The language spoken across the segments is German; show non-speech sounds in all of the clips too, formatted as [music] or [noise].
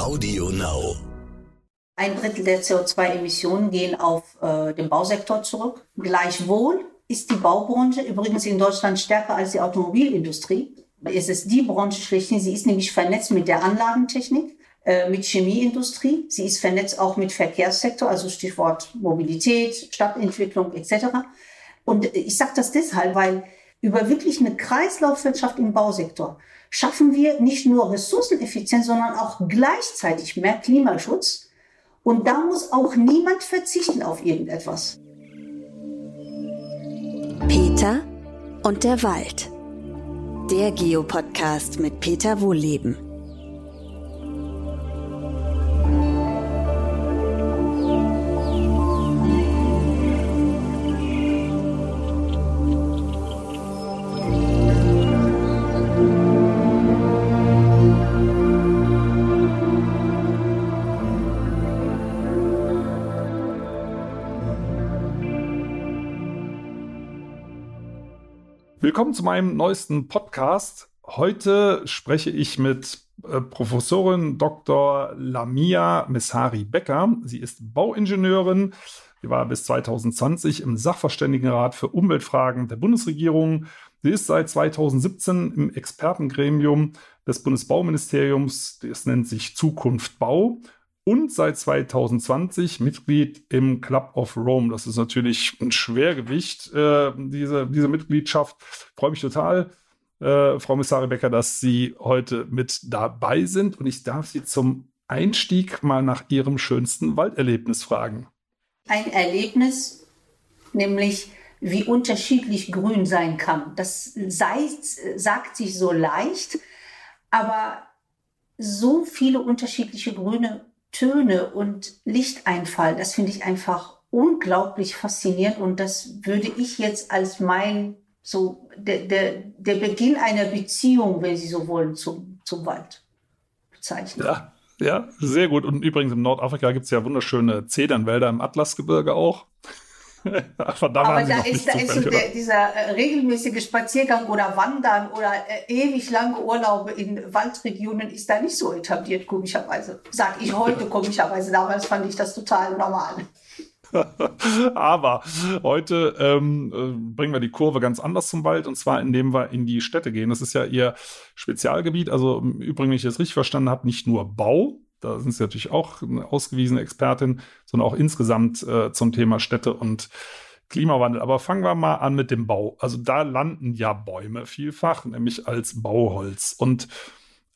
Audio Now. Ein Drittel der CO2-Emissionen gehen auf äh, den Bausektor zurück. Gleichwohl ist die Baubranche übrigens in Deutschland stärker als die Automobilindustrie. Es ist die Branche schlechthin. Sie ist nämlich vernetzt mit der Anlagentechnik, äh, mit Chemieindustrie. Sie ist vernetzt auch mit Verkehrssektor, also Stichwort Mobilität, Stadtentwicklung etc. Und ich sage das deshalb, weil über wirklich eine Kreislaufwirtschaft im Bausektor schaffen wir nicht nur Ressourceneffizienz, sondern auch gleichzeitig mehr Klimaschutz. Und da muss auch niemand verzichten auf irgendetwas. Peter und der Wald. Der Geopodcast mit Peter Wohlleben. Willkommen zu meinem neuesten Podcast. Heute spreche ich mit äh, Professorin Dr. Lamia Messari Becker. Sie ist Bauingenieurin. Sie war bis 2020 im Sachverständigenrat für Umweltfragen der Bundesregierung. Sie ist seit 2017 im Expertengremium des Bundesbauministeriums. Das nennt sich Zukunft Bau und seit 2020 Mitglied im Club of Rome. Das ist natürlich ein Schwergewicht, äh, diese, diese Mitgliedschaft. Freue mich total, äh, Frau Missari Becker, dass Sie heute mit dabei sind. Und ich darf Sie zum Einstieg mal nach Ihrem schönsten Walderlebnis fragen. Ein Erlebnis, nämlich wie unterschiedlich grün sein kann. Das sei, sagt sich so leicht, aber so viele unterschiedliche grüne Töne und Lichteinfall, das finde ich einfach unglaublich faszinierend und das würde ich jetzt als mein, so der, der, der Beginn einer Beziehung, wenn Sie so wollen, zum, zum Wald bezeichnen. Ja, ja, sehr gut. Und übrigens in Nordafrika gibt es ja wunderschöne Zedernwälder im Atlasgebirge auch. Aber da ist, da ist so der, dieser äh, regelmäßige Spaziergang oder Wandern oder äh, ewig lange Urlaube in Waldregionen ist da nicht so etabliert, komischerweise. Sag ich heute [laughs] komischerweise. Damals fand ich das total normal. [laughs] Aber heute ähm, äh, bringen wir die Kurve ganz anders zum Wald und zwar indem wir in die Städte gehen. Das ist ja Ihr Spezialgebiet. Also übrigens, wenn ich das richtig verstanden habe, nicht nur Bau, da sind Sie natürlich auch eine ausgewiesene Expertin, sondern auch insgesamt äh, zum Thema Städte und Klimawandel. Aber fangen wir mal an mit dem Bau. Also da landen ja Bäume vielfach, nämlich als Bauholz. Und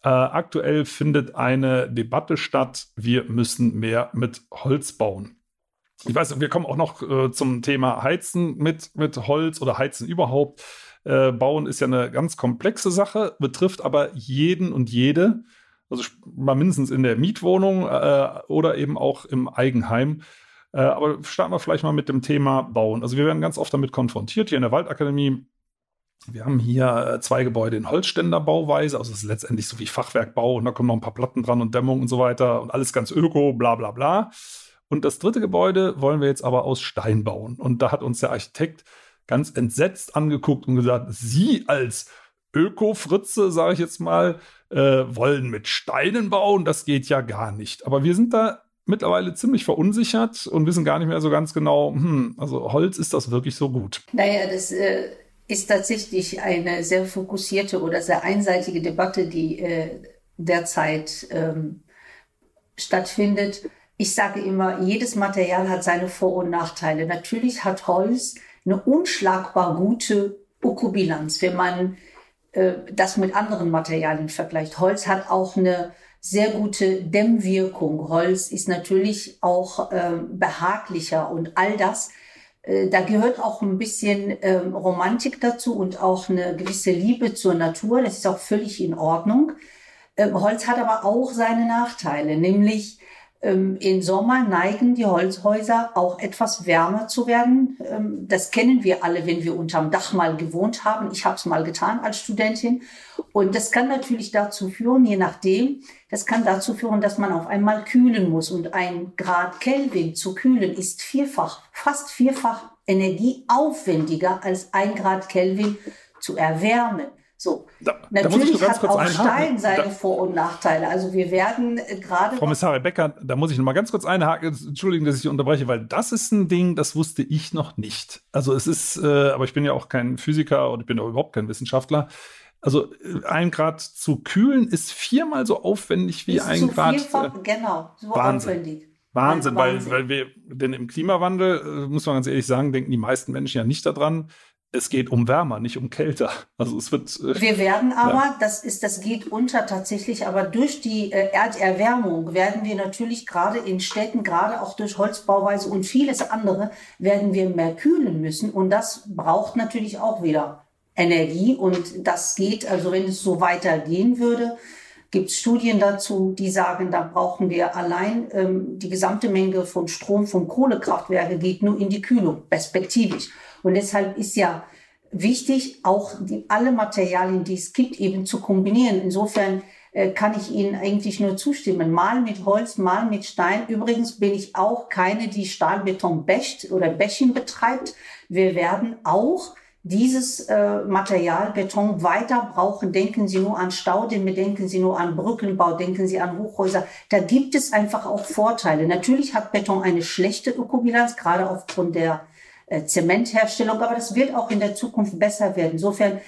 äh, aktuell findet eine Debatte statt, wir müssen mehr mit Holz bauen. Ich weiß, wir kommen auch noch äh, zum Thema Heizen mit, mit Holz oder Heizen überhaupt. Äh, bauen ist ja eine ganz komplexe Sache, betrifft aber jeden und jede also mal mindestens in der Mietwohnung äh, oder eben auch im Eigenheim. Äh, aber starten wir vielleicht mal mit dem Thema Bauen. Also wir werden ganz oft damit konfrontiert hier in der Waldakademie. Wir haben hier äh, zwei Gebäude in Holzständerbauweise, also es ist letztendlich so wie Fachwerkbau und da kommen noch ein paar Platten dran und Dämmung und so weiter und alles ganz öko, bla bla bla. Und das dritte Gebäude wollen wir jetzt aber aus Stein bauen. Und da hat uns der Architekt ganz entsetzt angeguckt und gesagt, Sie als Öko-Fritze, sage ich jetzt mal, äh, wollen mit Steinen bauen. Das geht ja gar nicht. Aber wir sind da mittlerweile ziemlich verunsichert und wissen gar nicht mehr so ganz genau, hm, also Holz ist das wirklich so gut? Naja, das äh, ist tatsächlich eine sehr fokussierte oder sehr einseitige Debatte, die äh, derzeit ähm, stattfindet. Ich sage immer, jedes Material hat seine Vor- und Nachteile. Natürlich hat Holz eine unschlagbar gute Ökobilanz. Wenn man äh, das mit anderen Materialien vergleicht. Holz hat auch eine sehr gute Dämmwirkung. Holz ist natürlich auch äh, behaglicher und all das. Äh, da gehört auch ein bisschen äh, Romantik dazu und auch eine gewisse Liebe zur Natur. Das ist auch völlig in Ordnung. Ähm, Holz hat aber auch seine Nachteile, nämlich ähm, Im Sommer neigen die Holzhäuser auch etwas wärmer zu werden. Ähm, das kennen wir alle, wenn wir unterm Dach mal gewohnt haben. Ich habe es mal getan als Studentin. Und das kann natürlich dazu führen, je nachdem, das kann dazu führen, dass man auf einmal kühlen muss. Und ein Grad Kelvin zu kühlen ist vierfach, fast vierfach energieaufwendiger als ein Grad Kelvin zu erwärmen. So. Da, Natürlich da hat auch einhaken. Stein seine da, Vor- und Nachteile. Also wir werden äh, gerade. Frau Missare Becker, da muss ich noch mal ganz kurz einhaken. Entschuldigen, dass ich unterbreche, weil das ist ein Ding, das wusste ich noch nicht. Also es ist, äh, aber ich bin ja auch kein Physiker und ich bin auch überhaupt kein Wissenschaftler. Also äh, ein Grad zu kühlen ist viermal so aufwendig wie ist ein Grad. Vierfach, äh, genau, so Wahnsinn. aufwendig. Wahnsinn, Wahnsinn, weil, weil wir, denn im Klimawandel, äh, muss man ganz ehrlich sagen, denken die meisten Menschen ja nicht daran, es geht um wärmer, nicht um kälter. Also es wird. Äh, wir werden aber, ja. das ist, das geht unter tatsächlich, aber durch die äh, Erderwärmung werden wir natürlich gerade in Städten, gerade auch durch Holzbauweise und vieles andere, werden wir mehr kühlen müssen. Und das braucht natürlich auch wieder Energie. Und das geht, also wenn es so weitergehen würde, gibt es Studien dazu, die sagen, da brauchen wir allein ähm, die gesamte Menge von Strom von Kohlekraftwerke geht nur in die Kühlung, perspektivisch. Und deshalb ist ja wichtig, auch die, alle Materialien, die es gibt, eben zu kombinieren. Insofern äh, kann ich Ihnen eigentlich nur zustimmen. Mal mit Holz, mal mit Stein. Übrigens bin ich auch keine, die Stahlbeton bäscht oder Bächen betreibt. Wir werden auch dieses äh, Material Beton weiter brauchen. Denken Sie nur an Staudämme, denken Sie nur an Brückenbau, denken Sie an Hochhäuser. Da gibt es einfach auch Vorteile. Natürlich hat Beton eine schlechte Ökobilanz, gerade aufgrund der Zementherstellung, aber das wird auch in der Zukunft besser werden. Insofern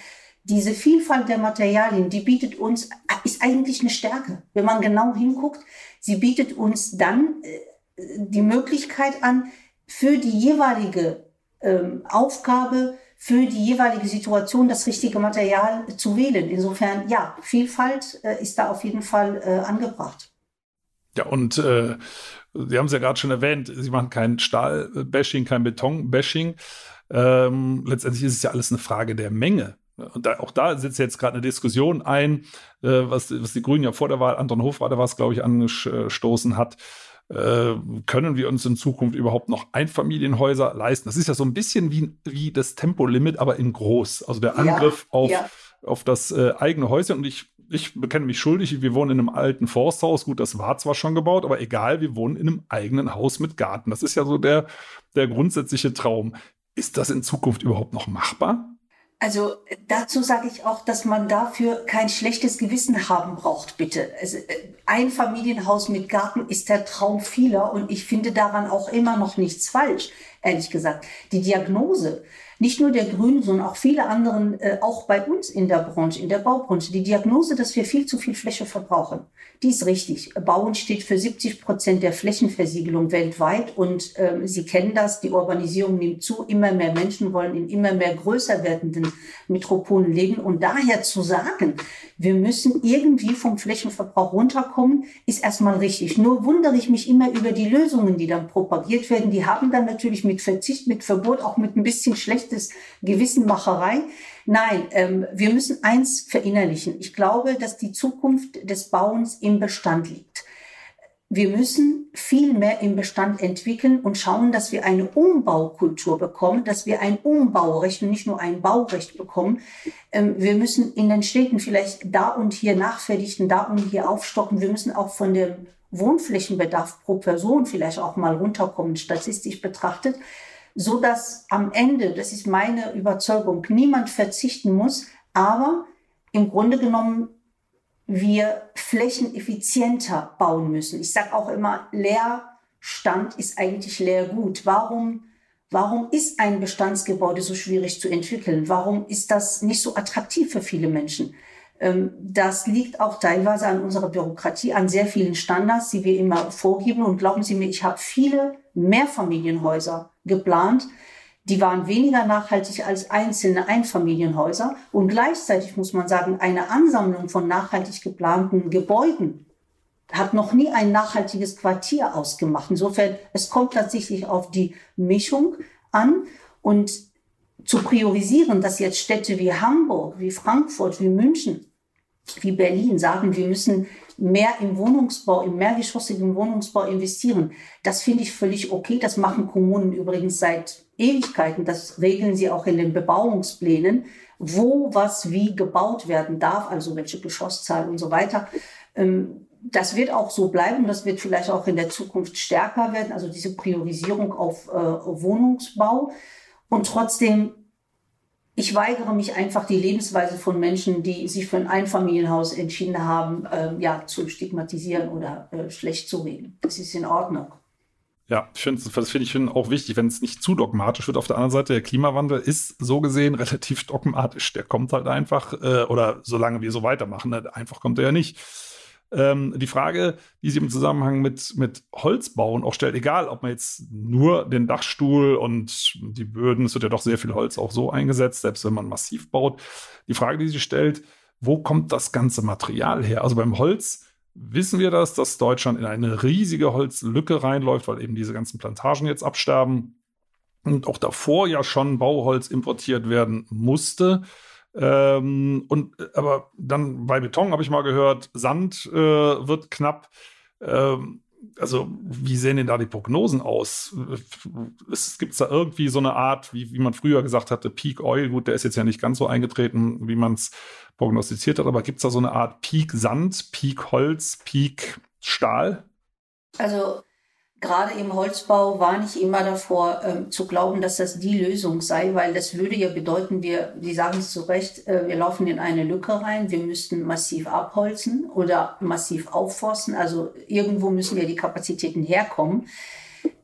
diese Vielfalt der Materialien, die bietet uns, ist eigentlich eine Stärke. Wenn man genau hinguckt, sie bietet uns dann äh, die Möglichkeit an, für die jeweilige ähm, Aufgabe für die jeweilige Situation das richtige Material zu wählen. Insofern, ja, Vielfalt äh, ist da auf jeden Fall äh, angebracht. Ja, und äh, Sie haben es ja gerade schon erwähnt, Sie machen kein Stahlbashing, kein Betonbashing. Ähm, letztendlich ist es ja alles eine Frage der Menge. Und da, auch da sitzt jetzt gerade eine Diskussion ein, äh, was, was die Grünen ja vor der Wahl, Anton Hofreiter war es, glaube ich, angestoßen hat äh, können wir uns in Zukunft überhaupt noch Einfamilienhäuser leisten? Das ist ja so ein bisschen wie, wie das Tempolimit, aber in groß. Also der Angriff ja, auf, ja. auf das äh, eigene Häuschen. Und ich, ich bekenne mich schuldig, wir wohnen in einem alten Forsthaus. Gut, das war zwar schon gebaut, aber egal, wir wohnen in einem eigenen Haus mit Garten. Das ist ja so der, der grundsätzliche Traum. Ist das in Zukunft überhaupt noch machbar? Also dazu sage ich auch, dass man dafür kein schlechtes Gewissen haben braucht, bitte. Also, ein Familienhaus mit Garten ist der Traum vieler und ich finde daran auch immer noch nichts falsch, ehrlich gesagt. Die Diagnose, nicht nur der Grünen, sondern auch viele anderen, äh, auch bei uns in der Branche, in der Baubranche, die Diagnose, dass wir viel zu viel Fläche verbrauchen, die ist richtig. Bauen steht für 70 Prozent der Flächenversiegelung weltweit und ähm, Sie kennen das, die Urbanisierung nimmt zu, immer mehr Menschen wollen in immer mehr größer werdenden Metropolen leben und daher zu sagen, wir müssen irgendwie vom Flächenverbrauch runterkommen, ist erstmal richtig. Nur wundere ich mich immer über die Lösungen, die dann propagiert werden. Die haben dann natürlich mit Verzicht, mit Verbot, auch mit ein bisschen schlechtes Gewissenmacherei. Nein, ähm, wir müssen eins verinnerlichen. Ich glaube, dass die Zukunft des Bauens im Bestand liegt. Wir müssen viel mehr im Bestand entwickeln und schauen, dass wir eine Umbaukultur bekommen, dass wir ein Umbaurecht und nicht nur ein Baurecht bekommen. Ähm, wir müssen in den Städten vielleicht da und hier nachverdichten, da und hier aufstocken. Wir müssen auch von dem Wohnflächenbedarf pro Person vielleicht auch mal runterkommen, statistisch betrachtet, so dass am Ende, das ist meine Überzeugung, niemand verzichten muss, aber im Grunde genommen wir flächeneffizienter bauen müssen. Ich sage auch immer, Leerstand ist eigentlich Leergut. Warum, warum ist ein Bestandsgebäude so schwierig zu entwickeln? Warum ist das nicht so attraktiv für viele Menschen? Ähm, das liegt auch teilweise an unserer Bürokratie, an sehr vielen Standards, die wir immer vorgeben. Und glauben Sie mir, ich habe viele Mehrfamilienhäuser geplant, die waren weniger nachhaltig als einzelne Einfamilienhäuser. Und gleichzeitig muss man sagen, eine Ansammlung von nachhaltig geplanten Gebäuden hat noch nie ein nachhaltiges Quartier ausgemacht. Insofern, es kommt tatsächlich auf die Mischung an und zu priorisieren, dass jetzt Städte wie Hamburg, wie Frankfurt, wie München, wie Berlin sagen, wir müssen mehr im Wohnungsbau, im mehrgeschossigen Wohnungsbau investieren. Das finde ich völlig okay. Das machen Kommunen übrigens seit Ewigkeiten. Das regeln sie auch in den Bebauungsplänen, wo was wie gebaut werden darf, also welche Geschosszahl und so weiter. Ähm, das wird auch so bleiben. Das wird vielleicht auch in der Zukunft stärker werden. Also diese Priorisierung auf äh, Wohnungsbau. Und trotzdem ich weigere mich einfach, die Lebensweise von Menschen, die sich für ein Einfamilienhaus entschieden haben, äh, ja, zu stigmatisieren oder äh, schlecht zu reden. Das ist in Ordnung. Ja, ich finde, das finde ich auch wichtig, wenn es nicht zu dogmatisch wird. Auf der anderen Seite, der Klimawandel ist so gesehen [laughs] relativ dogmatisch. Der kommt halt einfach, äh, oder solange wir so weitermachen, ne, einfach kommt er ja nicht. Ähm, die Frage, die sich im Zusammenhang mit, mit Holzbauen auch stellt, egal ob man jetzt nur den Dachstuhl und die Böden, es wird ja doch sehr viel Holz auch so eingesetzt, selbst wenn man massiv baut. Die Frage, die sich stellt, wo kommt das ganze Material her? Also beim Holz wissen wir das, dass Deutschland in eine riesige Holzlücke reinläuft, weil eben diese ganzen Plantagen jetzt absterben und auch davor ja schon Bauholz importiert werden musste. Ähm, und aber dann bei Beton habe ich mal gehört, Sand äh, wird knapp. Ähm, also, wie sehen denn da die Prognosen aus? Es gibt da irgendwie so eine Art, wie, wie man früher gesagt hatte, Peak Oil, gut, der ist jetzt ja nicht ganz so eingetreten, wie man es prognostiziert hat, aber gibt es da so eine Art Peak Sand, Peak Holz, Peak Stahl? Also gerade im Holzbau war nicht immer davor ähm, zu glauben, dass das die Lösung sei, weil das würde ja bedeuten, wir, Sie sagen es zu Recht, äh, wir laufen in eine Lücke rein, wir müssten massiv abholzen oder massiv aufforsten, also irgendwo müssen ja die Kapazitäten herkommen.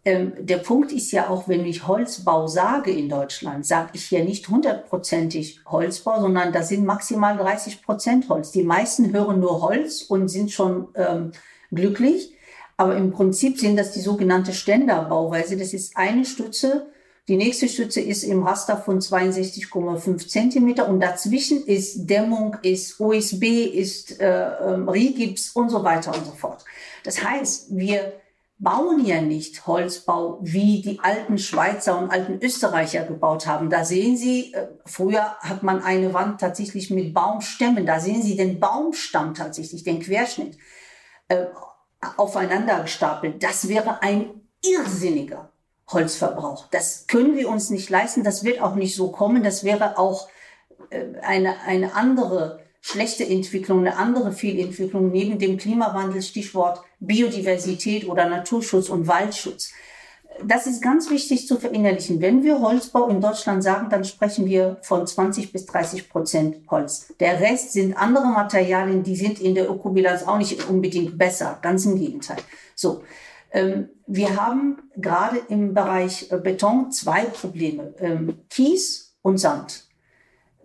Ähm, der Punkt ist ja auch, wenn ich Holzbau sage in Deutschland, sage ich ja nicht hundertprozentig Holzbau, sondern da sind maximal 30 Prozent Holz. Die meisten hören nur Holz und sind schon ähm, glücklich. Aber im Prinzip sind das die sogenannte Ständerbauweise. Das ist eine Stütze. Die nächste Stütze ist im Raster von 62,5 Zentimeter und dazwischen ist Dämmung, ist OSB, ist äh, ähm, Rigips und so weiter und so fort. Das heißt, wir bauen ja nicht Holzbau, wie die alten Schweizer und alten Österreicher gebaut haben. Da sehen Sie, äh, früher hat man eine Wand tatsächlich mit Baumstämmen. Da sehen Sie den Baumstamm tatsächlich, den Querschnitt. Aufeinander gestapelt. Das wäre ein irrsinniger Holzverbrauch. Das können wir uns nicht leisten. Das wird auch nicht so kommen. Das wäre auch äh, eine, eine andere schlechte Entwicklung, eine andere Fehlentwicklung neben dem Klimawandel, Stichwort Biodiversität oder Naturschutz und Waldschutz das ist ganz wichtig zu verinnerlichen. Wenn wir Holzbau in Deutschland sagen, dann sprechen wir von 20 bis 30 Prozent Holz. Der Rest sind andere Materialien, die sind in der Ökobilanz auch nicht unbedingt besser. Ganz im Gegenteil. So. Ähm, wir haben gerade im Bereich äh, Beton zwei Probleme. Ähm, Kies und Sand.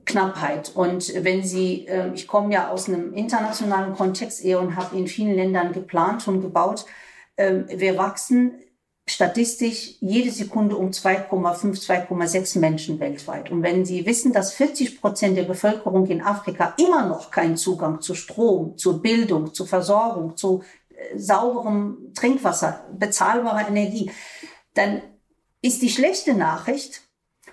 Knappheit. Und wenn Sie, äh, ich komme ja aus einem internationalen Kontext eher und habe in vielen Ländern geplant und gebaut. Ähm, wir wachsen statistisch jede Sekunde um 2,5, 2,6 Menschen weltweit. Und wenn Sie wissen, dass 40 Prozent der Bevölkerung in Afrika immer noch keinen Zugang zu Strom, zur Bildung, zur Versorgung, zu äh, sauberem Trinkwasser, bezahlbarer Energie, dann ist die schlechte Nachricht,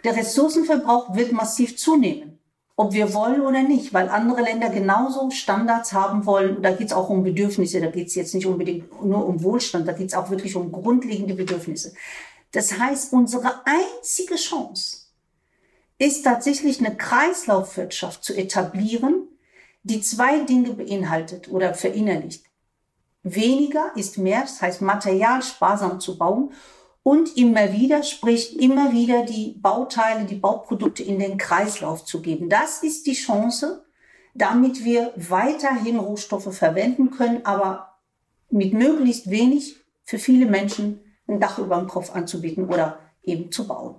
der Ressourcenverbrauch wird massiv zunehmen ob wir wollen oder nicht, weil andere Länder genauso Standards haben wollen. Da geht es auch um Bedürfnisse, da geht es jetzt nicht unbedingt nur um Wohlstand, da geht es auch wirklich um grundlegende Bedürfnisse. Das heißt, unsere einzige Chance ist tatsächlich eine Kreislaufwirtschaft zu etablieren, die zwei Dinge beinhaltet oder verinnerlicht. Weniger ist mehr, das heißt Material sparsam zu bauen und immer wieder, sprich immer wieder die Bauteile, die Bauprodukte in den Kreislauf zu geben. Das ist die Chance, damit wir weiterhin Rohstoffe verwenden können, aber mit möglichst wenig für viele Menschen ein Dach über dem Kopf anzubieten oder eben zu bauen.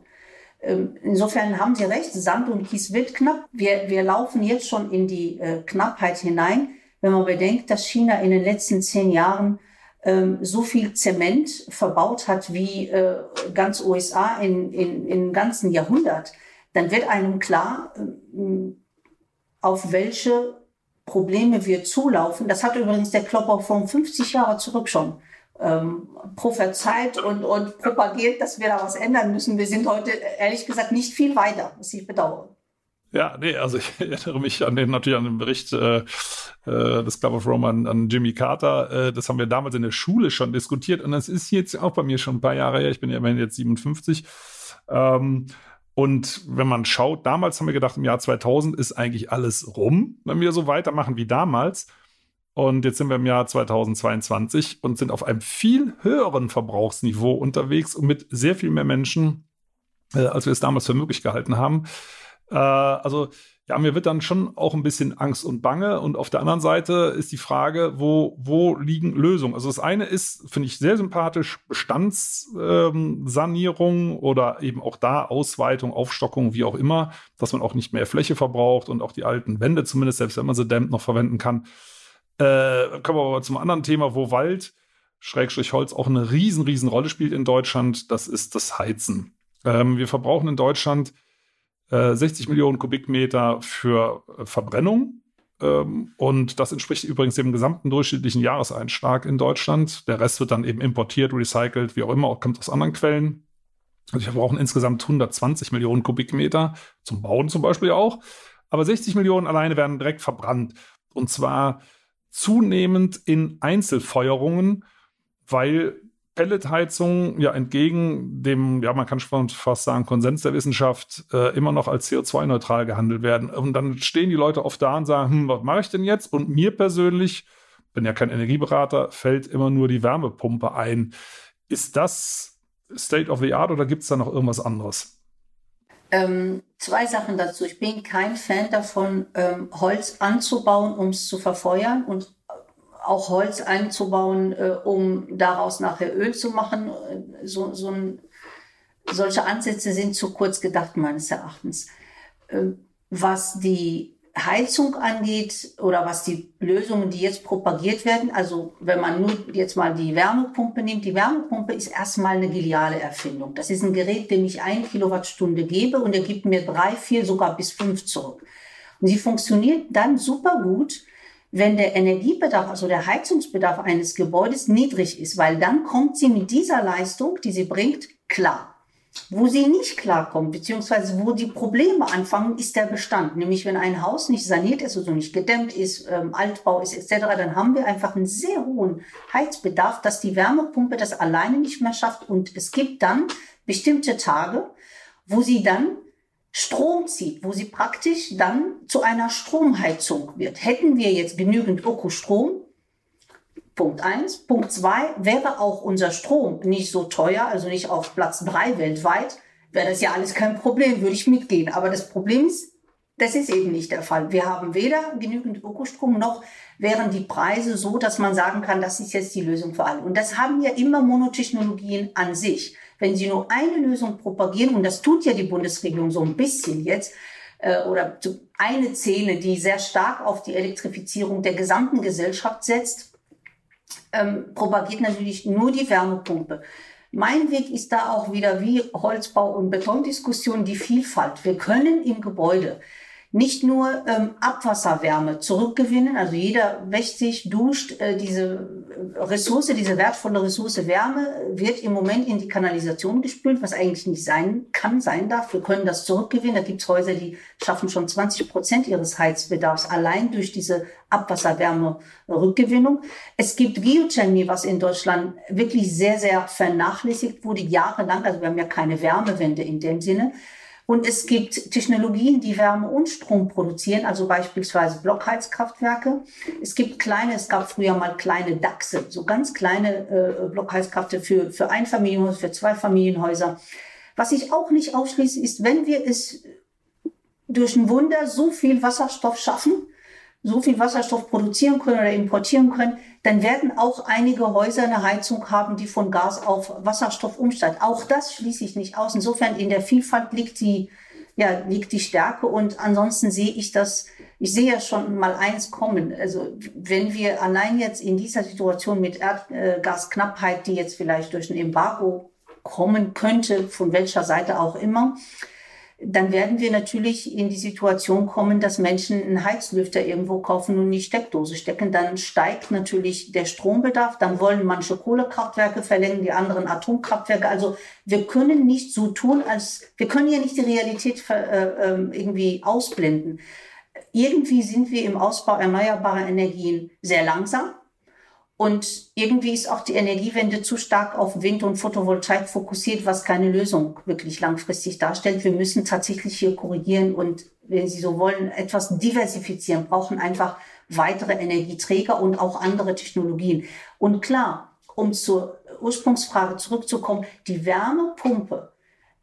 Ähm, insofern haben Sie recht, Sand und Kies wird knapp. Wir, wir laufen jetzt schon in die äh, Knappheit hinein, wenn man bedenkt, dass China in den letzten zehn Jahren so viel Zement verbaut hat wie äh, ganz USA in, in, in ganzen Jahrhundert, dann wird einem klar, ähm, auf welche Probleme wir zulaufen. Das hat übrigens der Klopper von 50 Jahre zurück schon ähm, prophezeit und, und propagiert, dass wir da was ändern müssen. Wir sind heute ehrlich gesagt nicht viel weiter, was ich bedauere. Ja, nee, also ich [laughs] erinnere mich an den natürlich an den Bericht äh, äh, des Club of Rome an, an Jimmy Carter. Äh, das haben wir damals in der Schule schon diskutiert und das ist jetzt auch bei mir schon ein paar Jahre her. Ich bin ja immerhin jetzt 57. Ähm, und wenn man schaut, damals haben wir gedacht, im Jahr 2000 ist eigentlich alles rum, wenn wir so weitermachen wie damals. Und jetzt sind wir im Jahr 2022 und sind auf einem viel höheren Verbrauchsniveau unterwegs und mit sehr viel mehr Menschen, äh, als wir es damals für möglich gehalten haben. Äh, also ja, mir wird dann schon auch ein bisschen Angst und Bange. Und auf der anderen Seite ist die Frage, wo, wo liegen Lösungen? Also das eine ist, finde ich sehr sympathisch, Bestandssanierung ähm, oder eben auch da Ausweitung, Aufstockung, wie auch immer, dass man auch nicht mehr Fläche verbraucht und auch die alten Wände zumindest, selbst wenn man sie dämmt, noch verwenden kann. Äh, kommen wir aber zum anderen Thema, wo Wald, Schrägstrich Holz, auch eine riesen, riesen Rolle spielt in Deutschland. Das ist das Heizen. Ähm, wir verbrauchen in Deutschland 60 äh, Millionen Kubikmeter für äh, Verbrennung. Ähm, und das entspricht übrigens dem gesamten durchschnittlichen Jahreseinschlag in Deutschland. Der Rest wird dann eben importiert, recycelt, wie auch immer, kommt aus anderen Quellen. Also wir brauchen insgesamt 120 Millionen Kubikmeter, zum Bauen zum Beispiel auch. Aber 60 Millionen alleine werden direkt verbrannt. Und zwar zunehmend in Einzelfeuerungen, weil Pelletheizung ja entgegen dem, ja, man kann schon fast sagen, Konsens der Wissenschaft äh, immer noch als CO2-neutral gehandelt werden. Und dann stehen die Leute oft da und sagen, hm, was mache ich denn jetzt? Und mir persönlich, bin ja kein Energieberater, fällt immer nur die Wärmepumpe ein. Ist das State of the Art oder gibt es da noch irgendwas anderes? Ähm, zwei Sachen dazu. Ich bin kein Fan davon, ähm, Holz anzubauen, um es zu verfeuern und auch Holz einzubauen, äh, um daraus nachher Öl zu machen. So, so ein, solche Ansätze sind zu kurz gedacht, meines Erachtens. Ähm, was die Heizung angeht oder was die Lösungen, die jetzt propagiert werden, also wenn man nur jetzt mal die Wärmepumpe nimmt, die Wärmepumpe ist erstmal eine geniale Erfindung. Das ist ein Gerät, dem ich eine Kilowattstunde gebe und er gibt mir drei, vier, sogar bis fünf zurück. Und sie funktioniert dann super gut, wenn der Energiebedarf, also der Heizungsbedarf eines Gebäudes niedrig ist, weil dann kommt sie mit dieser Leistung, die sie bringt, klar. Wo sie nicht klarkommt, beziehungsweise wo die Probleme anfangen, ist der Bestand. Nämlich wenn ein Haus nicht saniert ist, also nicht gedämmt ist, ähm, Altbau ist etc., dann haben wir einfach einen sehr hohen Heizbedarf, dass die Wärmepumpe das alleine nicht mehr schafft. Und es gibt dann bestimmte Tage, wo sie dann Strom zieht, wo sie praktisch dann zu einer Stromheizung wird. Hätten wir jetzt genügend Ökostrom, Punkt eins. Punkt zwei wäre auch unser Strom nicht so teuer, also nicht auf Platz drei weltweit, wäre das ja alles kein Problem, würde ich mitgehen. Aber das Problem ist, das ist eben nicht der Fall. Wir haben weder genügend Ökostrom noch wären die Preise so, dass man sagen kann, das ist jetzt die Lösung für alle. Und das haben ja immer Monotechnologien an sich. Wenn Sie nur eine Lösung propagieren, und das tut ja die Bundesregierung so ein bisschen jetzt, äh, oder eine Szene, die sehr stark auf die Elektrifizierung der gesamten Gesellschaft setzt, ähm, propagiert natürlich nur die Wärmepumpe. Mein Weg ist da auch wieder wie Holzbau- und Betondiskussion die Vielfalt. Wir können im Gebäude nicht nur ähm, Abwasserwärme zurückgewinnen, also jeder wäscht sich, duscht, äh, diese Ressource, diese wertvolle Ressource Wärme wird im Moment in die Kanalisation gespült, was eigentlich nicht sein kann, sein darf. Wir können das zurückgewinnen. Da gibt es Häuser, die schaffen schon 20 Prozent ihres Heizbedarfs allein durch diese Abwasserwärme-Rückgewinnung. Es gibt Geothermie, was in Deutschland wirklich sehr, sehr vernachlässigt wurde, jahrelang. Also wir haben ja keine Wärmewende in dem Sinne. Und es gibt Technologien, die Wärme und Strom produzieren, also beispielsweise Blockheizkraftwerke. Es gibt kleine, es gab früher mal kleine Dachse, so ganz kleine äh, Blockheizkraftwerke für, für Einfamilienhäuser, für Zweifamilienhäuser. Was ich auch nicht ausschließe, ist, wenn wir es durch ein Wunder so viel Wasserstoff schaffen, so viel Wasserstoff produzieren können oder importieren können, dann werden auch einige Häuser eine Heizung haben, die von Gas auf Wasserstoff umsteigt. Auch das schließe ich nicht aus. Insofern in der Vielfalt liegt die, ja, liegt die Stärke. Und ansonsten sehe ich das, ich sehe ja schon mal eins kommen. Also wenn wir allein jetzt in dieser Situation mit Erdgasknappheit, die jetzt vielleicht durch ein Embargo kommen könnte, von welcher Seite auch immer, dann werden wir natürlich in die Situation kommen, dass Menschen einen Heizlüfter irgendwo kaufen und nicht Steckdose stecken. Dann steigt natürlich der Strombedarf. Dann wollen manche Kohlekraftwerke verlängern, die anderen Atomkraftwerke. Also wir können nicht so tun, als wir können ja nicht die Realität äh, ähm, irgendwie ausblenden. Irgendwie sind wir im Ausbau erneuerbarer Energien sehr langsam. Und irgendwie ist auch die Energiewende zu stark auf Wind und Photovoltaik fokussiert, was keine Lösung wirklich langfristig darstellt. Wir müssen tatsächlich hier korrigieren und, wenn Sie so wollen, etwas diversifizieren, brauchen einfach weitere Energieträger und auch andere Technologien. Und klar, um zur Ursprungsfrage zurückzukommen, die Wärmepumpe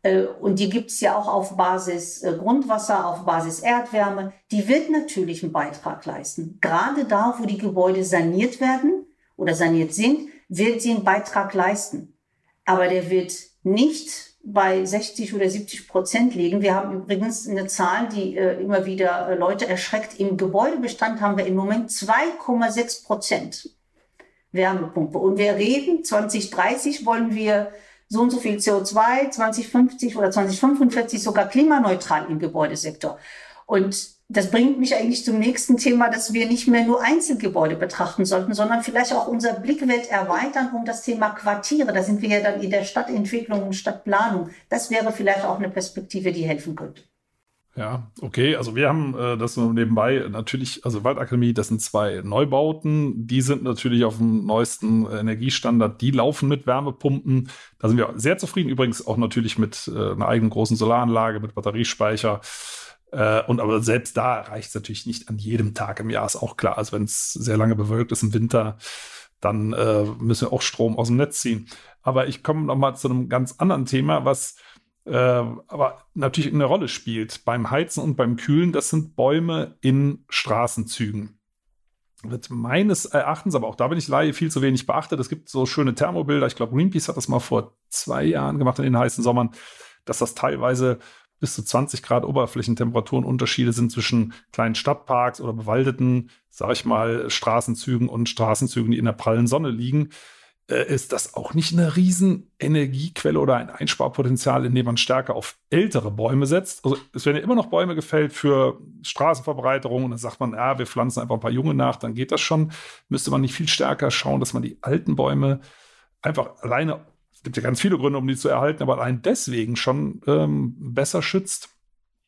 äh, und die gibt es ja auch auf Basis äh, Grundwasser, auf Basis Erdwärme, die wird natürlich einen Beitrag leisten. Gerade da, wo die Gebäude saniert werden oder saniert sind, wird sie einen Beitrag leisten. Aber der wird nicht bei 60 oder 70 Prozent liegen. Wir haben übrigens eine Zahl, die äh, immer wieder äh, Leute erschreckt. Im Gebäudebestand haben wir im Moment 2,6 Prozent Wärmepumpe. Und wir reden, 2030 wollen wir so und so viel CO2, 2050 oder 2045 sogar klimaneutral im Gebäudesektor. Und das bringt mich eigentlich zum nächsten Thema, dass wir nicht mehr nur Einzelgebäude betrachten sollten, sondern vielleicht auch unser Blickwelt erweitern um das Thema Quartiere. Da sind wir ja dann in der Stadtentwicklung und Stadtplanung. Das wäre vielleicht auch eine Perspektive, die helfen könnte. Ja, okay. Also wir haben äh, das nur nebenbei natürlich, also Waldakademie, das sind zwei Neubauten. Die sind natürlich auf dem neuesten Energiestandard. Die laufen mit Wärmepumpen. Da sind wir sehr zufrieden. Übrigens auch natürlich mit äh, einer eigenen großen Solaranlage, mit Batteriespeicher. Äh, und aber selbst da reicht es natürlich nicht an jedem Tag im Jahr, ist auch klar. Also wenn es sehr lange bewölkt ist im Winter, dann äh, müssen wir auch Strom aus dem Netz ziehen. Aber ich komme noch mal zu einem ganz anderen Thema, was äh, aber natürlich eine Rolle spielt beim Heizen und beim Kühlen. Das sind Bäume in Straßenzügen. Wird meines Erachtens, aber auch da bin ich Laie, viel zu wenig beachtet. Es gibt so schöne Thermobilder. Ich glaube, Greenpeace hat das mal vor zwei Jahren gemacht in den heißen Sommern, dass das teilweise bis zu 20 Grad Oberflächentemperaturen Unterschiede sind zwischen kleinen Stadtparks oder bewaldeten, sag ich mal, Straßenzügen und Straßenzügen, die in der prallen Sonne liegen. Äh, ist das auch nicht eine riesen Energiequelle oder ein Einsparpotenzial, indem man stärker auf ältere Bäume setzt? Also es werden ja immer noch Bäume gefällt für Straßenverbreiterung und dann sagt man, ja, wir pflanzen einfach ein paar Junge nach, dann geht das schon. Müsste man nicht viel stärker schauen, dass man die alten Bäume einfach alleine es gibt ja ganz viele Gründe, um die zu erhalten, aber allein deswegen schon ähm, besser schützt.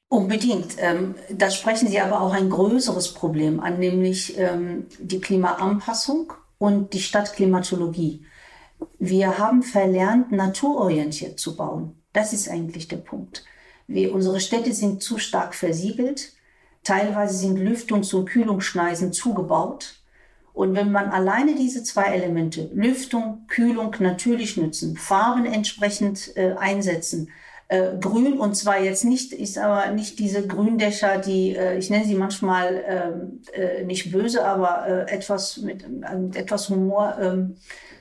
Unbedingt. Ähm, da sprechen Sie aber auch ein größeres Problem an, nämlich ähm, die Klimaanpassung und die Stadtklimatologie. Wir haben verlernt, naturorientiert zu bauen. Das ist eigentlich der Punkt. Wir, unsere Städte sind zu stark versiegelt. Teilweise sind Lüftungs- und Kühlungsschneisen zugebaut. Und wenn man alleine diese zwei Elemente, Lüftung, Kühlung natürlich nützen, Farben entsprechend äh, einsetzen, äh, grün und zwar jetzt nicht, ist aber nicht diese Gründächer, die, äh, ich nenne sie manchmal ähm, äh, nicht böse, aber äh, etwas mit, mit etwas Humor ähm,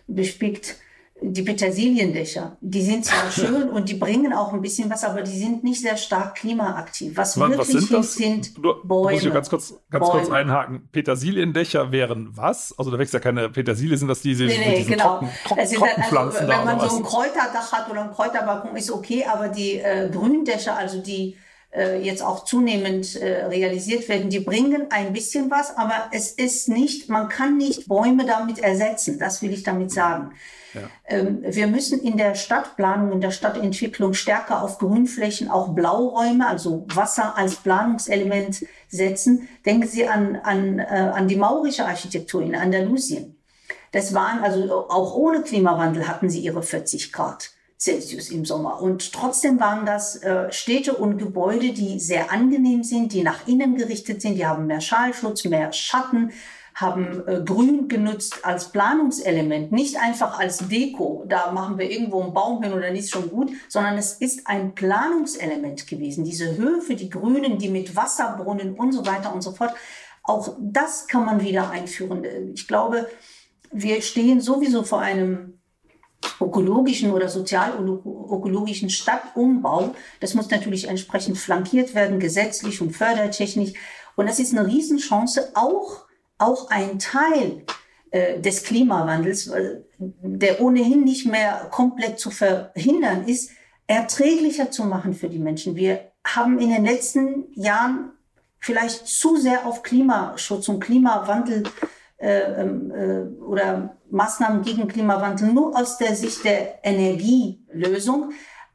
bespickt, die Petersiliendächer, die sind zwar [laughs] schön und die bringen auch ein bisschen was, aber die sind nicht sehr stark klimaaktiv. Was, was wirklich sind das? sind du, Bäume. Muss ich ganz kurz, ganz kurz einhaken. Petersiliendächer wären was? Also da wächst ja keine Petersilie, sind das diese nee, nee, genau. Trocken, Trocken, also, Trockenpflanzen also, Wenn man so ein Kräuterdach hat oder ein Kräuterbalkon, ist okay, aber die äh, Gründächer, also die jetzt auch zunehmend äh, realisiert werden, die bringen ein bisschen was, aber es ist nicht, man kann nicht Bäume damit ersetzen. Das will ich damit sagen. Ja. Ähm, wir müssen in der Stadtplanung, in der Stadtentwicklung stärker auf Grünflächen, auch Blauräume, also Wasser als Planungselement setzen. Denken Sie an, an, äh, an die maurische Architektur in Andalusien. Das waren also auch ohne Klimawandel hatten sie ihre 40 Grad Celsius im Sommer. Und trotzdem waren das äh, Städte und Gebäude, die sehr angenehm sind, die nach innen gerichtet sind, die haben mehr Schallschutz, mehr Schatten, haben äh, Grün genutzt als Planungselement, nicht einfach als Deko. Da machen wir irgendwo einen Baum hin dann ist schon gut, sondern es ist ein Planungselement gewesen. Diese Höfe, die Grünen, die mit Wasserbrunnen und so weiter und so fort. Auch das kann man wieder einführen. Ich glaube, wir stehen sowieso vor einem ökologischen oder sozial-ökologischen Stadtumbau. Das muss natürlich entsprechend flankiert werden, gesetzlich und fördertechnisch. Und das ist eine Riesenchance, auch auch ein Teil äh, des Klimawandels, der ohnehin nicht mehr komplett zu verhindern ist, erträglicher zu machen für die Menschen. Wir haben in den letzten Jahren vielleicht zu sehr auf Klimaschutz und Klimawandel äh, ähm, äh, oder Maßnahmen gegen Klimawandel nur aus der Sicht der Energielösung,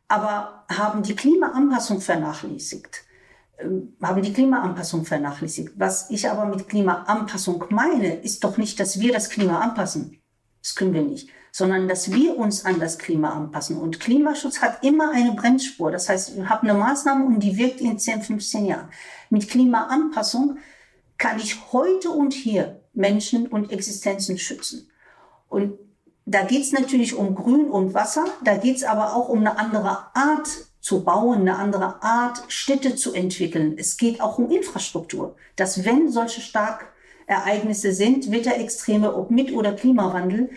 aber haben die Klimaanpassung vernachlässigt. Ähm, haben die Klimaanpassung vernachlässigt. Was ich aber mit Klimaanpassung meine, ist doch nicht, dass wir das Klima anpassen. Das können wir nicht. Sondern dass wir uns an das Klima anpassen. Und Klimaschutz hat immer eine Bremsspur. Das heißt, ich habe eine Maßnahme und die wirkt in 10, 15 Jahren. Mit Klimaanpassung kann ich heute und hier Menschen und Existenzen schützen. Und da geht es natürlich um Grün und Wasser, da geht es aber auch um eine andere Art zu bauen, eine andere Art, Städte zu entwickeln. Es geht auch um Infrastruktur. Dass wenn solche Starkereignisse sind, Wetterextreme, ob mit oder Klimawandel,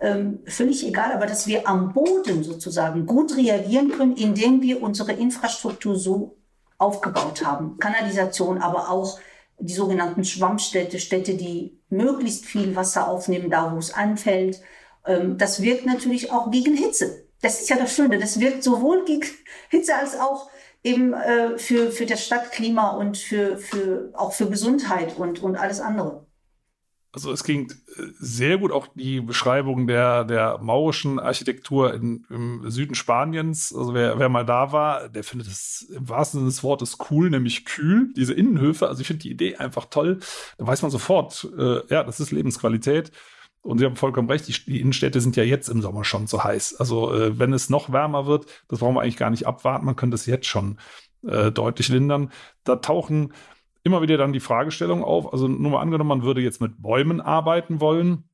ähm, völlig egal, aber dass wir am Boden sozusagen gut reagieren können, indem wir unsere Infrastruktur so aufgebaut haben. Kanalisation, aber auch die sogenannten Schwammstädte, Städte, die möglichst viel Wasser aufnehmen, da wo es anfällt. Ähm, das wirkt natürlich auch gegen Hitze. Das ist ja das Schöne. Das wirkt sowohl gegen [laughs] Hitze als auch eben äh, für, für das Stadtklima und für, für, auch für Gesundheit und, und alles andere. Also es ging äh, sehr gut auch die Beschreibung der, der maurischen Architektur in, im Süden Spaniens. Also wer, wer mal da war, der findet es im wahrsten Sinne des Wortes cool, nämlich kühl, diese Innenhöfe. Also ich finde die Idee einfach toll. Da weiß man sofort, äh, ja, das ist Lebensqualität. Und Sie haben vollkommen recht, die, die, Innenstädte sind ja jetzt im Sommer schon so heiß. Also äh, wenn es noch wärmer wird, das brauchen wir eigentlich gar nicht abwarten. Man könnte es jetzt schon äh, deutlich lindern. Da tauchen immer wieder dann die Fragestellung auf. Also nur mal angenommen, man würde jetzt mit Bäumen arbeiten wollen.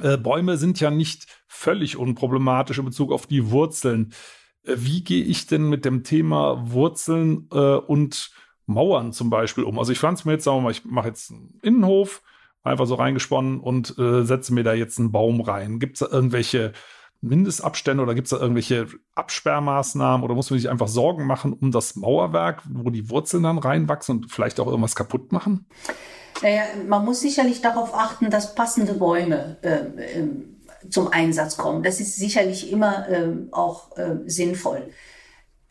Äh, Bäume sind ja nicht völlig unproblematisch in Bezug auf die Wurzeln. Äh, wie gehe ich denn mit dem Thema Wurzeln äh, und Mauern zum Beispiel um? Also ich pflanze mir jetzt, sagen wir mal, ich mache jetzt einen Innenhof, einfach so reingesponnen und äh, setze mir da jetzt einen Baum rein. Gibt es irgendwelche Mindestabstände oder gibt es da irgendwelche Absperrmaßnahmen oder muss man sich einfach Sorgen machen um das Mauerwerk, wo die Wurzeln dann reinwachsen und vielleicht auch irgendwas kaputt machen? Naja, man muss sicherlich darauf achten, dass passende Bäume äh, zum Einsatz kommen. Das ist sicherlich immer äh, auch sinnvoll.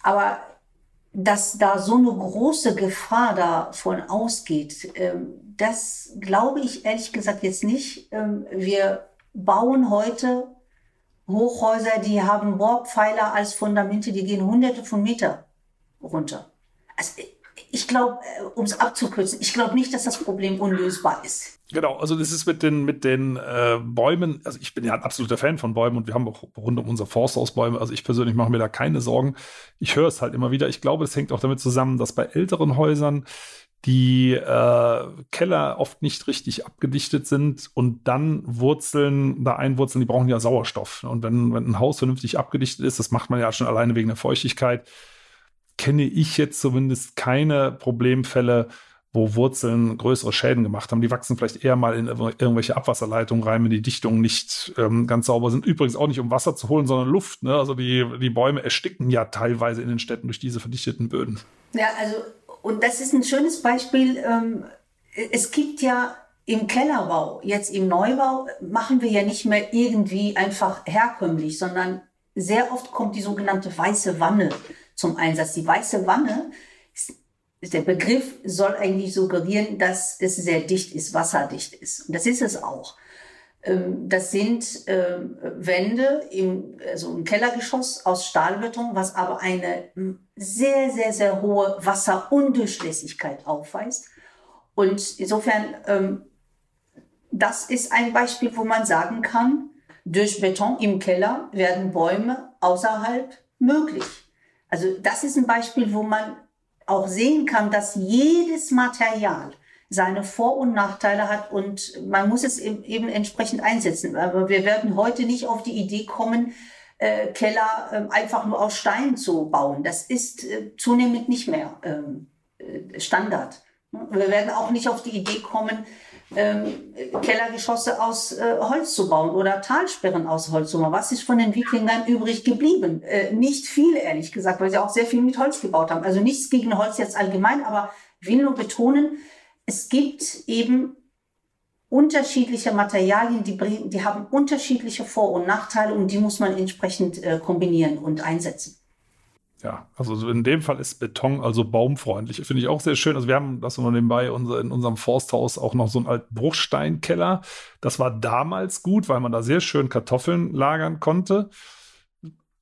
Aber dass da so eine große Gefahr davon ausgeht, ähm, das glaube ich ehrlich gesagt jetzt nicht. Ähm, wir bauen heute Hochhäuser, die haben Bohrpfeiler als Fundamente, die gehen hunderte von Meter runter. Also ich glaube, äh, um es abzukürzen, ich glaube nicht, dass das Problem unlösbar ist. Genau, also das ist mit den, mit den äh, Bäumen, also ich bin ja ein absoluter Fan von Bäumen und wir haben auch rund um unser Forsthaus Bäume, also ich persönlich mache mir da keine Sorgen. Ich höre es halt immer wieder. Ich glaube, das hängt auch damit zusammen, dass bei älteren Häusern die äh, Keller oft nicht richtig abgedichtet sind und dann Wurzeln da einwurzeln, die brauchen ja Sauerstoff. Und wenn, wenn ein Haus vernünftig abgedichtet ist, das macht man ja schon alleine wegen der Feuchtigkeit, kenne ich jetzt zumindest keine Problemfälle, wo Wurzeln größere Schäden gemacht haben. Die wachsen vielleicht eher mal in irgendwelche Abwasserleitungen rein, wenn die Dichtungen nicht ähm, ganz sauber sind. Übrigens auch nicht um Wasser zu holen, sondern Luft. Ne? Also die, die Bäume ersticken ja teilweise in den Städten durch diese verdichteten Böden. Ja, also und das ist ein schönes Beispiel. Ähm, es gibt ja im Kellerbau, jetzt im Neubau, machen wir ja nicht mehr irgendwie einfach herkömmlich, sondern sehr oft kommt die sogenannte weiße Wanne zum Einsatz. Die weiße Wanne, der Begriff soll eigentlich suggerieren, dass es sehr dicht ist, wasserdicht ist. Und das ist es auch. Ähm, das sind ähm, Wände im, also im Kellergeschoss aus Stahlbeton, was aber eine sehr, sehr, sehr hohe Wasserundurchlässigkeit aufweist. Und insofern, ähm, das ist ein Beispiel, wo man sagen kann, durch Beton im Keller werden Bäume außerhalb möglich. Also das ist ein Beispiel, wo man auch sehen kann, dass jedes Material seine Vor- und Nachteile hat und man muss es eben entsprechend einsetzen. Aber wir werden heute nicht auf die Idee kommen, äh, Keller äh, einfach nur aus Stein zu bauen. Das ist äh, zunehmend nicht mehr ähm, äh, Standard. Wir werden auch nicht auf die Idee kommen, ähm, Kellergeschosse aus äh, Holz zu bauen oder Talsperren aus Holz zu bauen. Was ist von den Wikingern übrig geblieben? Äh, nicht viel, ehrlich gesagt, weil sie auch sehr viel mit Holz gebaut haben. Also nichts gegen Holz jetzt allgemein, aber will nur betonen, es gibt eben unterschiedliche Materialien, die, bringen, die haben unterschiedliche Vor- und Nachteile und die muss man entsprechend äh, kombinieren und einsetzen. Ja, also in dem Fall ist Beton also baumfreundlich. Finde ich auch sehr schön. Also wir haben das nur nebenbei unser, in unserem Forsthaus auch noch so einen alten Bruchsteinkeller. Das war damals gut, weil man da sehr schön Kartoffeln lagern konnte.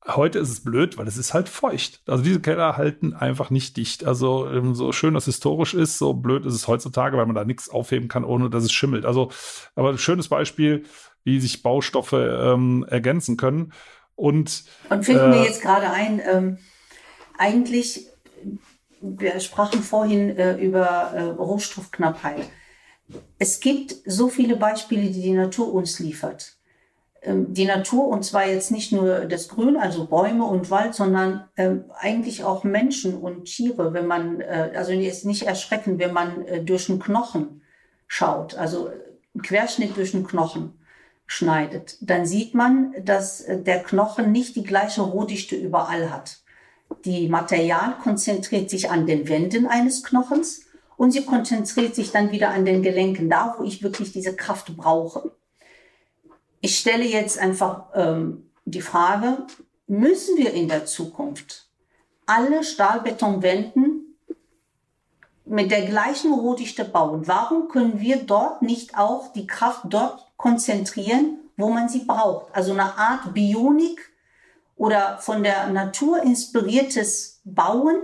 Heute ist es blöd, weil es ist halt feucht. Also diese Keller halten einfach nicht dicht. Also ähm, so schön das historisch ist, so blöd ist es heutzutage, weil man da nichts aufheben kann, ohne dass es schimmelt. Also, aber ein schönes Beispiel, wie sich Baustoffe ähm, ergänzen können. Und, Und finden äh, wir jetzt gerade ein, ähm, eigentlich, wir sprachen vorhin äh, über äh, Rohstoffknappheit. Es gibt so viele Beispiele, die die Natur uns liefert die Natur, und zwar jetzt nicht nur das Grün, also Bäume und Wald, sondern ähm, eigentlich auch Menschen und Tiere, wenn man, äh, also jetzt nicht erschrecken, wenn man äh, durch den Knochen schaut, also einen Querschnitt durch den Knochen schneidet, dann sieht man, dass äh, der Knochen nicht die gleiche Rohdichte überall hat. Die Material konzentriert sich an den Wänden eines Knochens und sie konzentriert sich dann wieder an den Gelenken, da wo ich wirklich diese Kraft brauche. Ich stelle jetzt einfach ähm, die Frage, müssen wir in der Zukunft alle Stahlbetonwänden mit der gleichen Rohdichte bauen? Warum können wir dort nicht auch die Kraft dort konzentrieren, wo man sie braucht? Also eine Art Bionik oder von der Natur inspiriertes Bauen,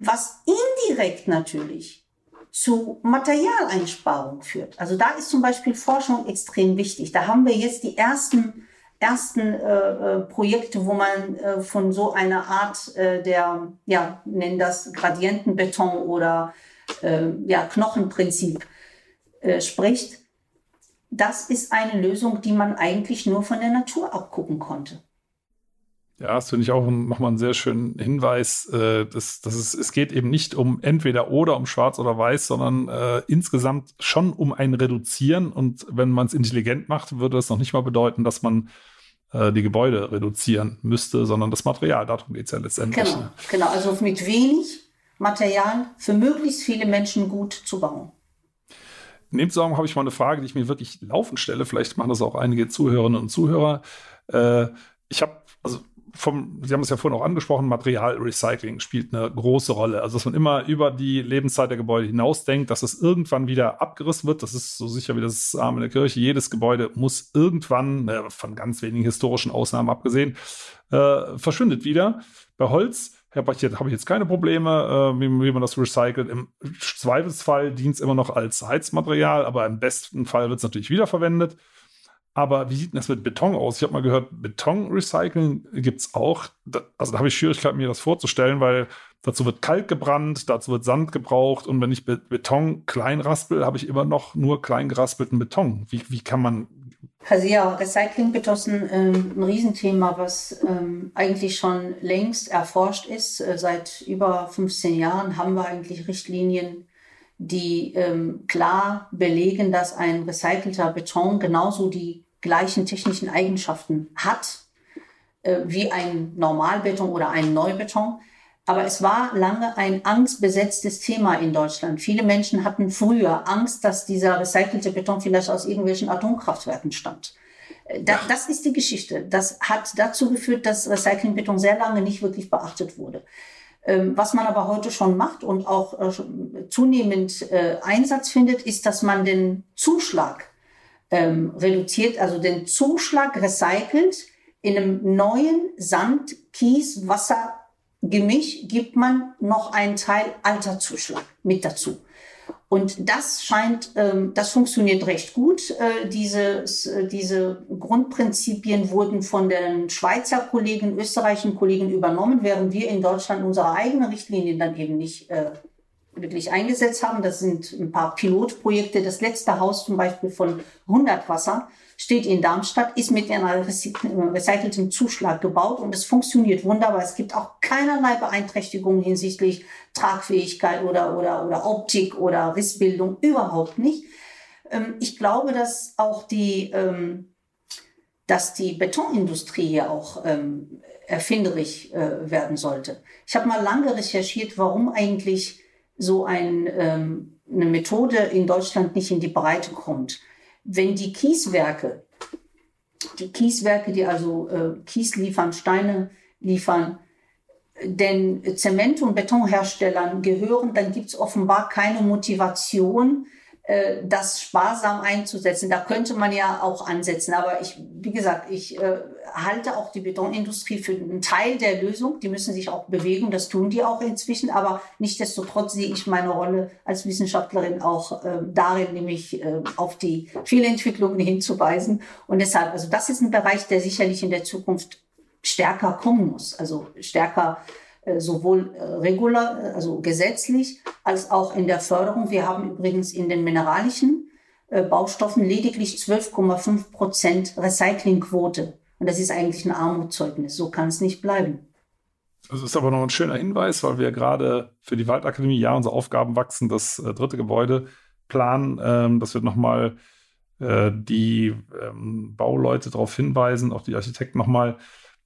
was indirekt natürlich zu Materialeinsparung führt. Also da ist zum Beispiel Forschung extrem wichtig. Da haben wir jetzt die ersten ersten äh, äh, Projekte, wo man äh, von so einer Art äh, der, ja, nennen das Gradientenbeton oder äh, ja, Knochenprinzip äh, spricht. Das ist eine Lösung, die man eigentlich nur von der Natur abgucken konnte. Ja, das finde ich auch nochmal einen sehr schönen Hinweis. Äh, dass, dass es, es geht eben nicht um entweder oder, um schwarz oder weiß, sondern äh, insgesamt schon um ein Reduzieren. Und wenn man es intelligent macht, würde das noch nicht mal bedeuten, dass man äh, die Gebäude reduzieren müsste, sondern das Material. Darum geht es ja letztendlich. Genau, genau, also mit wenig Material für möglichst viele Menschen gut zu bauen. In dem Zusammenhang habe ich mal eine Frage, die ich mir wirklich laufend stelle. Vielleicht machen das auch einige Zuhörerinnen und Zuhörer. Äh, ich habe, also vom, Sie haben es ja vorhin auch angesprochen, Materialrecycling spielt eine große Rolle. Also, dass man immer über die Lebenszeit der Gebäude hinausdenkt, dass es irgendwann wieder abgerissen wird. Das ist so sicher wie das Arm in der Kirche. Jedes Gebäude muss irgendwann, äh, von ganz wenigen historischen Ausnahmen abgesehen, äh, verschwindet wieder. Bei Holz habe ich, hab ich jetzt keine Probleme, äh, wie, wie, man das recycelt. Im Zweifelsfall dient es immer noch als Heizmaterial, aber im besten Fall wird es natürlich wiederverwendet. Aber wie sieht denn das mit Beton aus? Ich habe mal gehört, Betonrecycling gibt es auch. Also da habe ich Schwierigkeiten, mir das vorzustellen, weil dazu wird Kalk gebrannt, dazu wird Sand gebraucht und wenn ich Be Beton klein raspel, habe ich immer noch nur klein geraspelten Beton. Wie, wie kann man. Also ja, Recyclingbeton ist ein, ähm, ein Riesenthema, was ähm, eigentlich schon längst erforscht ist. Äh, seit über 15 Jahren haben wir eigentlich Richtlinien die ähm, klar belegen, dass ein recycelter Beton genauso die gleichen technischen Eigenschaften hat äh, wie ein Normalbeton oder ein Neubeton. Aber es war lange ein angstbesetztes Thema in Deutschland. Viele Menschen hatten früher Angst, dass dieser recycelte Beton vielleicht aus irgendwelchen Atomkraftwerken stammt. Äh, da, das ist die Geschichte. Das hat dazu geführt, dass Recyclingbeton sehr lange nicht wirklich beachtet wurde. Ähm, was man aber heute schon macht und auch äh, zunehmend äh, Einsatz findet, ist, dass man den Zuschlag ähm, reduziert, also den Zuschlag recycelt. In einem neuen Sand, Kies, Wasser Gemisch gibt man noch einen Teil alter Zuschlag mit dazu. Und das scheint, ähm, das funktioniert recht gut. Äh, diese, äh, diese Grundprinzipien wurden von den Schweizer Kollegen, österreichischen Kollegen übernommen, während wir in Deutschland unsere eigenen Richtlinien dann eben nicht äh, wirklich eingesetzt haben. Das sind ein paar Pilotprojekte. Das letzte Haus zum Beispiel von 100 Wasser steht in Darmstadt, ist mit einem recycelten Zuschlag gebaut und es funktioniert wunderbar. Es gibt auch keinerlei Beeinträchtigungen hinsichtlich Tragfähigkeit oder, oder, oder Optik oder Rissbildung, überhaupt nicht. Ähm, ich glaube, dass auch die, ähm, dass die Betonindustrie hier auch ähm, erfinderisch äh, werden sollte. Ich habe mal lange recherchiert, warum eigentlich so ein, eine Methode in Deutschland nicht in die Breite kommt. Wenn die Kieswerke, die Kieswerke, die also äh, Kies liefern, Steine liefern, den Zement- und Betonherstellern gehören, dann gibt es offenbar keine Motivation, das sparsam einzusetzen. Da könnte man ja auch ansetzen. Aber ich, wie gesagt, ich äh, halte auch die Betonindustrie für einen Teil der Lösung. Die müssen sich auch bewegen. Das tun die auch inzwischen. Aber nichtdestotrotz sehe ich meine Rolle als Wissenschaftlerin auch äh, darin, nämlich äh, auf die Fehlentwicklungen hinzuweisen. Und deshalb, also das ist ein Bereich, der sicherlich in der Zukunft stärker kommen muss. Also stärker äh, sowohl äh, regular, also gesetzlich, als auch in der Förderung. Wir haben übrigens in den mineralischen äh, Baustoffen lediglich 12,5 Prozent Recyclingquote. Und das ist eigentlich ein Armutszeugnis. So kann es nicht bleiben. Das ist aber noch ein schöner Hinweis, weil wir gerade für die Waldakademie ja unsere Aufgaben wachsen, das äh, dritte Gebäude planen. Ähm, das wird nochmal äh, die ähm, Bauleute darauf hinweisen, auch die Architekten nochmal,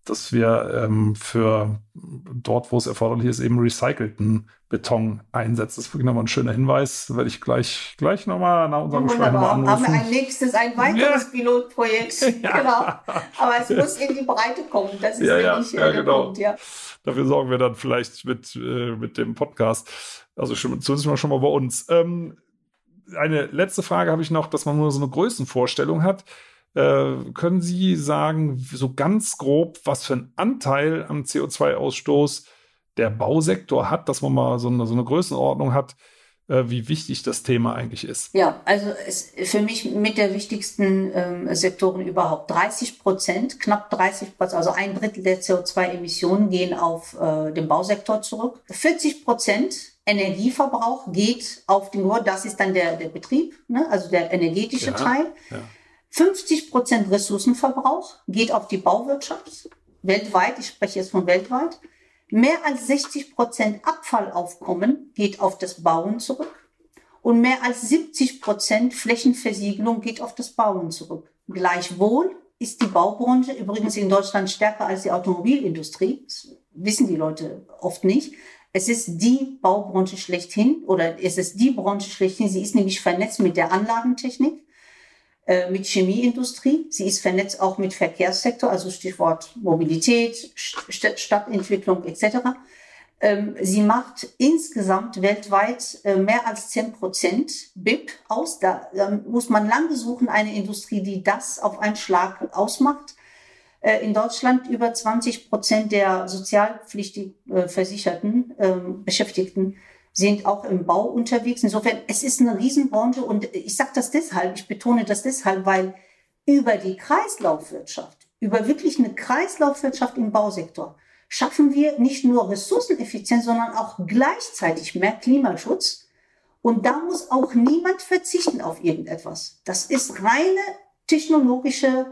dass wir ähm, für dort, wo es erforderlich ist, eben recycelten Beton einsetzen. Das ist wirklich nochmal ein schöner Hinweis. Da werde ich gleich, gleich nochmal nach unserem Gespräch nochmal anrufen. Haben wir ein nächstes, ein weiteres [laughs] ja. Pilotprojekt. Ja. Genau. Aber es muss in die Breite kommen. Das ist ja, ja, ja, genau. Punkt, ja. Dafür sorgen wir dann vielleicht mit, äh, mit dem Podcast. Also schon, zumindest mal schon mal bei uns. Ähm, eine letzte Frage habe ich noch, dass man nur so eine Größenvorstellung hat. Äh, können Sie sagen, so ganz grob, was für einen Anteil am CO2-Ausstoß der Bausektor hat, dass man mal so eine, so eine Größenordnung hat, äh, wie wichtig das Thema eigentlich ist? Ja, also es, für mich mit der wichtigsten ähm, Sektoren überhaupt. 30 Prozent, knapp 30 Prozent, also ein Drittel der CO2-Emissionen gehen auf äh, den Bausektor zurück. 40 Prozent Energieverbrauch geht auf den Grund, das ist dann der, der Betrieb, ne? also der energetische ja, Teil. Ja. 50 Prozent Ressourcenverbrauch geht auf die Bauwirtschaft, weltweit, ich spreche jetzt von weltweit. Mehr als 60 Prozent Abfallaufkommen geht auf das Bauen zurück und mehr als 70 Prozent Flächenversiegelung geht auf das Bauen zurück. Gleichwohl ist die Baubranche übrigens in Deutschland stärker als die Automobilindustrie. Das wissen die Leute oft nicht. Es ist die Baubranche schlechthin oder es ist die Branche schlechthin. Sie ist nämlich vernetzt mit der Anlagentechnik. Äh, mit Chemieindustrie. Sie ist vernetzt auch mit Verkehrssektor, also Stichwort Mobilität, St Stadtentwicklung etc. Ähm, sie macht insgesamt weltweit äh, mehr als 10 Prozent BIP aus. Da, muss man lange suchen, eine Industrie, die das auf einen Schlag ausmacht. Äh, in Deutschland über 20 Prozent der sozialpflichtig versicherten äh, Beschäftigten sind auch im Bau unterwegs. Insofern, es ist eine Riesenbranche und ich sage das deshalb, ich betone das deshalb, weil über die Kreislaufwirtschaft, über wirklich eine Kreislaufwirtschaft im Bausektor, schaffen wir nicht nur Ressourceneffizienz, sondern auch gleichzeitig mehr Klimaschutz. Und da muss auch niemand verzichten auf irgendetwas. Das ist reine technologische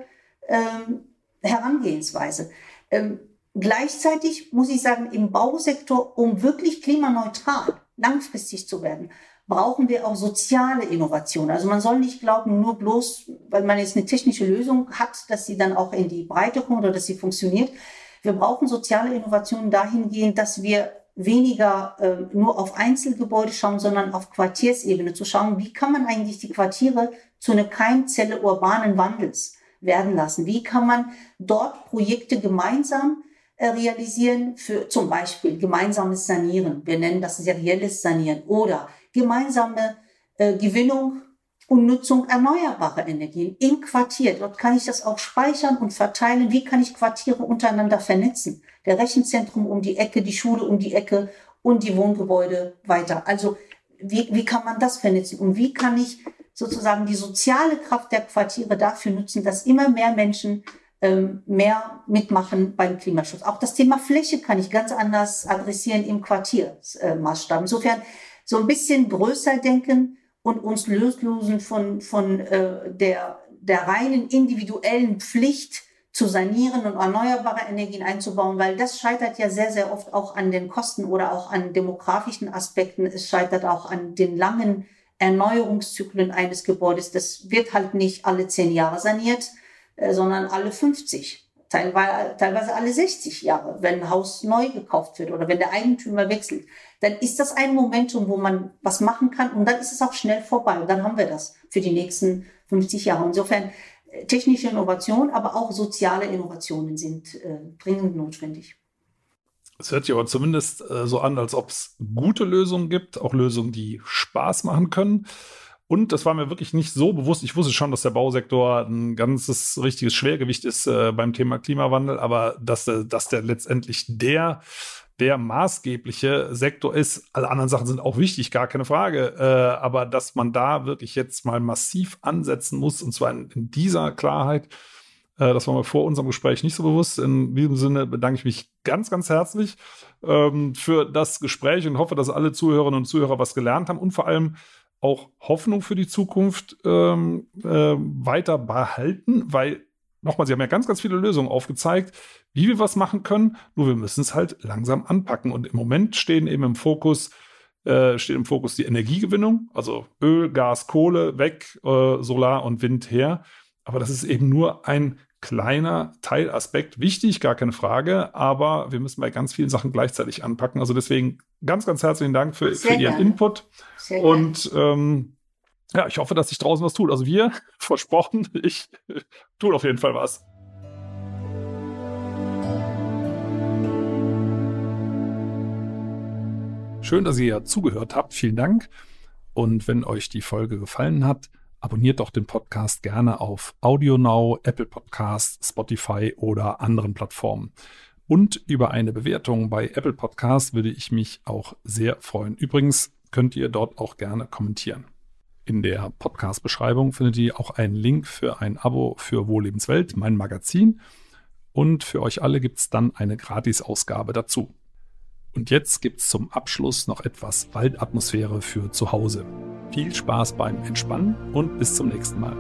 ähm, Herangehensweise. Ähm, gleichzeitig muss ich sagen, im Bausektor, um wirklich klimaneutral langfristig zu werden, brauchen wir auch soziale Innovation. Also man soll nicht glauben, nur bloß, weil man jetzt eine technische Lösung hat, dass sie dann auch in die Breite kommt oder dass sie funktioniert. Wir brauchen soziale Innovationen dahingehend, dass wir weniger äh, nur auf Einzelgebäude schauen, sondern auf Quartiersebene zu schauen, wie kann man eigentlich die Quartiere zu einer Keimzelle urbanen Wandels werden lassen? Wie kann man dort Projekte gemeinsam realisieren für zum Beispiel gemeinsames Sanieren. Wir nennen das serielles Sanieren oder gemeinsame äh, Gewinnung und Nutzung erneuerbarer Energien im Quartier. Dort kann ich das auch speichern und verteilen. Wie kann ich Quartiere untereinander vernetzen? Der Rechenzentrum um die Ecke, die Schule um die Ecke und die Wohngebäude weiter. Also wie, wie kann man das vernetzen? Und wie kann ich sozusagen die soziale Kraft der Quartiere dafür nutzen, dass immer mehr Menschen mehr mitmachen beim Klimaschutz. Auch das Thema Fläche kann ich ganz anders adressieren im Quartiermaßstab. Insofern so ein bisschen größer denken und uns lösen von, von äh, der, der reinen individuellen Pflicht zu sanieren und erneuerbare Energien einzubauen, weil das scheitert ja sehr, sehr oft auch an den Kosten oder auch an demografischen Aspekten. Es scheitert auch an den langen Erneuerungszyklen eines Gebäudes. Das wird halt nicht alle zehn Jahre saniert sondern alle 50, teilweise, teilweise alle 60 Jahre, wenn ein Haus neu gekauft wird oder wenn der Eigentümer wechselt. Dann ist das ein Momentum, wo man was machen kann und dann ist es auch schnell vorbei und dann haben wir das für die nächsten 50 Jahre. Insofern äh, technische Innovation, aber auch soziale Innovationen sind äh, dringend notwendig. Es hört sich aber zumindest äh, so an, als ob es gute Lösungen gibt, auch Lösungen, die Spaß machen können. Und das war mir wirklich nicht so bewusst. Ich wusste schon, dass der Bausektor ein ganzes richtiges Schwergewicht ist äh, beim Thema Klimawandel, aber dass, der, dass der letztendlich der der maßgebliche Sektor ist. Alle anderen Sachen sind auch wichtig, gar keine Frage. Äh, aber dass man da wirklich jetzt mal massiv ansetzen muss, und zwar in, in dieser Klarheit, äh, das war mir vor unserem Gespräch nicht so bewusst. In diesem Sinne bedanke ich mich ganz, ganz herzlich ähm, für das Gespräch und hoffe, dass alle Zuhörerinnen und Zuhörer was gelernt haben und vor allem auch Hoffnung für die Zukunft ähm, äh, weiter behalten, weil nochmal, Sie haben ja ganz, ganz viele Lösungen aufgezeigt, wie wir was machen können, nur wir müssen es halt langsam anpacken. Und im Moment stehen eben im Fokus, äh, steht im Fokus die Energiegewinnung, also Öl, Gas, Kohle weg, äh, Solar und Wind her. Aber das ist eben nur ein kleiner Teilaspekt. Wichtig, gar keine Frage, aber wir müssen bei ganz vielen Sachen gleichzeitig anpacken. Also deswegen ganz, ganz herzlichen Dank für, für Ihren Input. Sehr und ähm, ja, ich hoffe, dass sich draußen was tut. Also wir, [laughs] versprochen, ich [laughs] tue auf jeden Fall was. Schön, dass ihr ja zugehört habt. Vielen Dank. Und wenn euch die Folge gefallen hat, abonniert doch den Podcast gerne auf AudioNow, Apple Podcasts, Spotify oder anderen Plattformen. Und über eine Bewertung bei Apple Podcasts würde ich mich auch sehr freuen. Übrigens könnt ihr dort auch gerne kommentieren. In der Podcast-Beschreibung findet ihr auch einen Link für ein Abo für Wohllebenswelt, mein Magazin. Und für euch alle gibt es dann eine Gratis-Ausgabe dazu. Und jetzt gibt es zum Abschluss noch etwas Waldatmosphäre für zu Hause. Viel Spaß beim Entspannen und bis zum nächsten Mal.